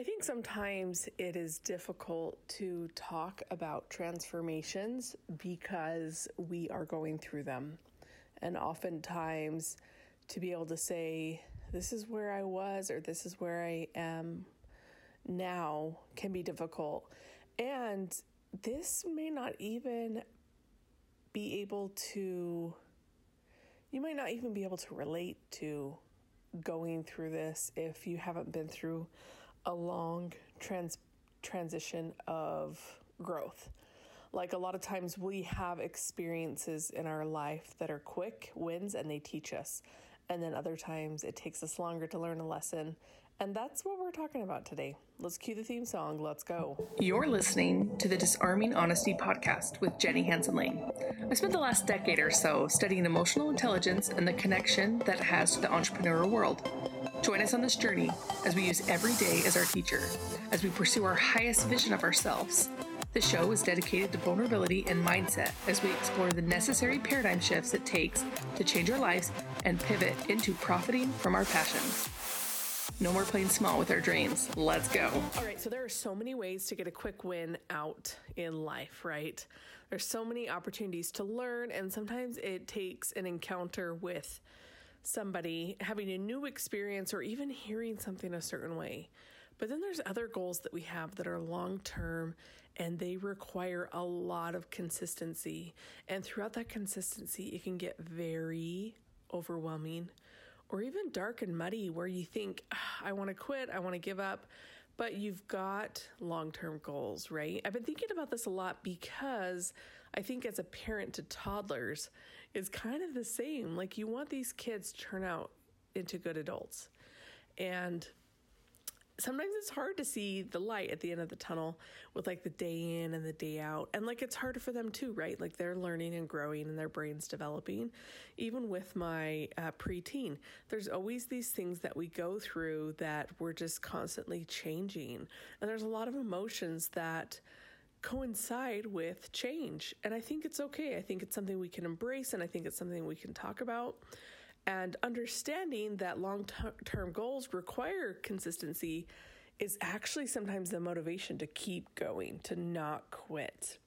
I think sometimes it is difficult to talk about transformations because we are going through them. And oftentimes, to be able to say, this is where I was or this is where I am now can be difficult. And this may not even be able to, you might not even be able to relate to going through this if you haven't been through a long trans transition of growth. Like a lot of times we have experiences in our life that are quick wins and they teach us. And then other times it takes us longer to learn a lesson. And that's what we're talking about today. Let's cue the theme song. Let's go. You're listening to the Disarming Honesty podcast with Jenny Hansen Lane. I spent the last decade or so studying emotional intelligence and the connection that it has to the entrepreneurial world. Join us on this journey as we use every day as our teacher, as we pursue our highest vision of ourselves. The show is dedicated to vulnerability and mindset as we explore the necessary paradigm shifts it takes to change our lives and pivot into profiting from our passions. No more playing small with our dreams. Let's go. All right, so there are so many ways to get a quick win out in life, right? There's so many opportunities to learn, and sometimes it takes an encounter with somebody having a new experience or even hearing something a certain way. But then there's other goals that we have that are long term and they require a lot of consistency. And throughout that consistency, it can get very overwhelming or even dark and muddy where you think, ah, I want to quit, I want to give up but you've got long term goals, right? I've been thinking about this a lot because I think as a parent to toddlers it's kind of the same. Like you want these kids to turn out into good adults. And sometimes it's hard to see the light at the end of the tunnel with like the day in and the day out. And like it's harder for them too, right? Like they're learning and growing and their brain's developing. Even with my uh, preteen, there's always these things that we go through that we're just constantly changing. And there's a lot of emotions that coincide with change. And I think it's okay. I think it's something we can embrace and I think it's something we can talk about. And understanding that long term goals require consistency is actually sometimes the motivation to keep going, to not quit.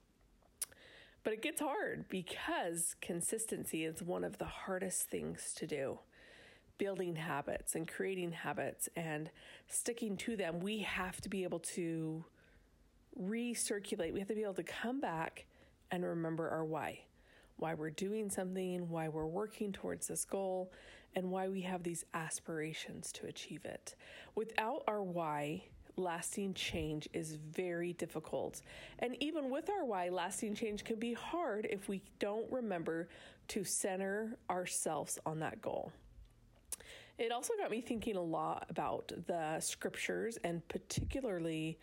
But it gets hard because consistency is one of the hardest things to do. Building habits and creating habits and sticking to them, we have to be able to recirculate. We have to be able to come back and remember our why why we're doing something, why we're working towards this goal, and why we have these aspirations to achieve it. Without our why, lasting change is very difficult. And even with our why, lasting change can be hard if we don't remember to center ourselves on that goal. It also got me thinking a lot about the scriptures and particularly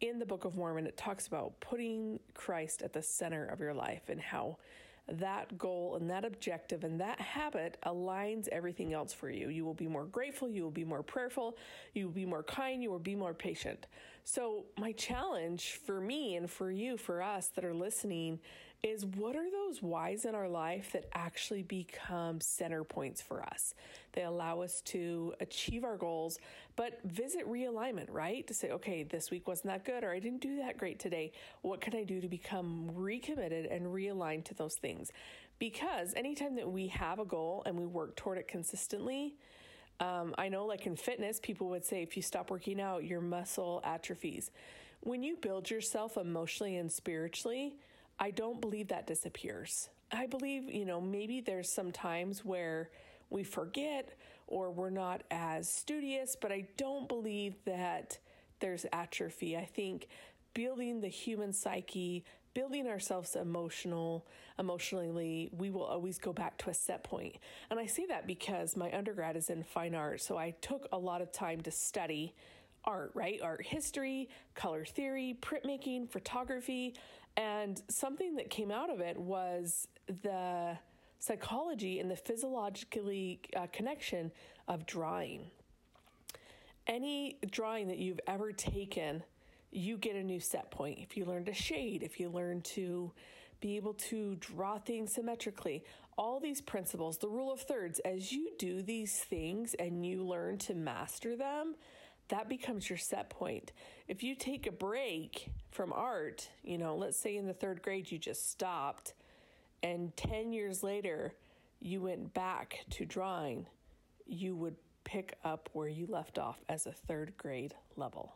in the Book of Mormon, it talks about putting Christ at the center of your life and how that goal and that objective and that habit aligns everything else for you. You will be more grateful, you will be more prayerful, you will be more kind, you will be more patient. So, my challenge for me and for you, for us that are listening, is what are those whys in our life that actually become center points for us? They allow us to achieve our goals, but visit realignment, right? To say, okay, this week wasn't that good, or I didn't do that great today. What can I do to become recommitted and realigned to those things? Because anytime that we have a goal and we work toward it consistently, um, I know, like in fitness, people would say if you stop working out, your muscle atrophies. When you build yourself emotionally and spiritually, I don't believe that disappears. I believe, you know, maybe there's some times where we forget or we're not as studious, but I don't believe that there's atrophy. I think building the human psyche, building ourselves emotional, emotionally, we will always go back to a set point. And I say that because my undergrad is in fine art, so I took a lot of time to study art, right? Art history, color theory, printmaking, photography. And something that came out of it was the psychology and the physiologically uh, connection of drawing. Any drawing that you've ever taken, you get a new set point. If you learn to shade, if you learn to be able to draw things symmetrically, all these principles, the rule of thirds, as you do these things and you learn to master them, that becomes your set point. If you take a break from art, you know, let's say in the third grade you just stopped, and 10 years later you went back to drawing, you would pick up where you left off as a third grade level.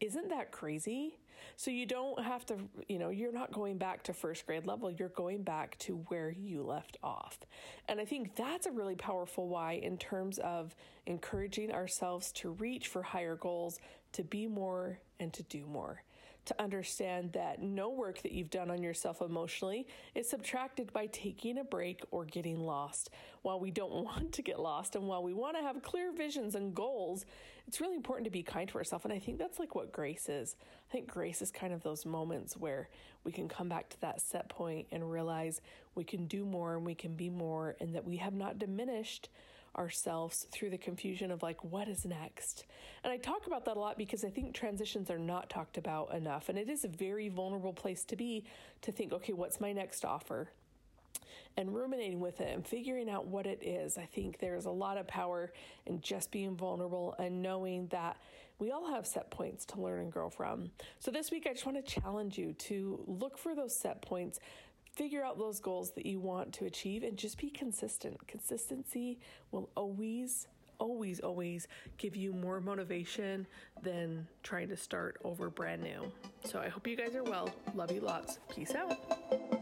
Isn't that crazy? So you don't have to, you know, you're not going back to first grade level, you're going back to where you left off. And I think that's a really powerful why in terms of encouraging ourselves to reach for higher goals, to be more and to do more to understand that no work that you've done on yourself emotionally is subtracted by taking a break or getting lost. While we don't want to get lost and while we want to have clear visions and goals, it's really important to be kind to ourselves. And I think that's like what grace is. I think grace is kind of those moments where we can come back to that set point and realize we can do more and we can be more and that we have not diminished ourselves through the confusion of like, what is next? And I talk about that a lot because I think transitions are not talked about enough. And it is a very vulnerable place to be to think, okay, what's my next offer? And ruminating with it and figuring out what it is. I think there's a lot of power in just being vulnerable and knowing that we all have set points to learn and grow from. So this week, I just want to challenge you to look for those set points, figure out those goals that you want to achieve and just be consistent. Consistency will always, always, always give you more motivation than trying to start over brand new. So I hope you guys are well. Love you lots. Peace out.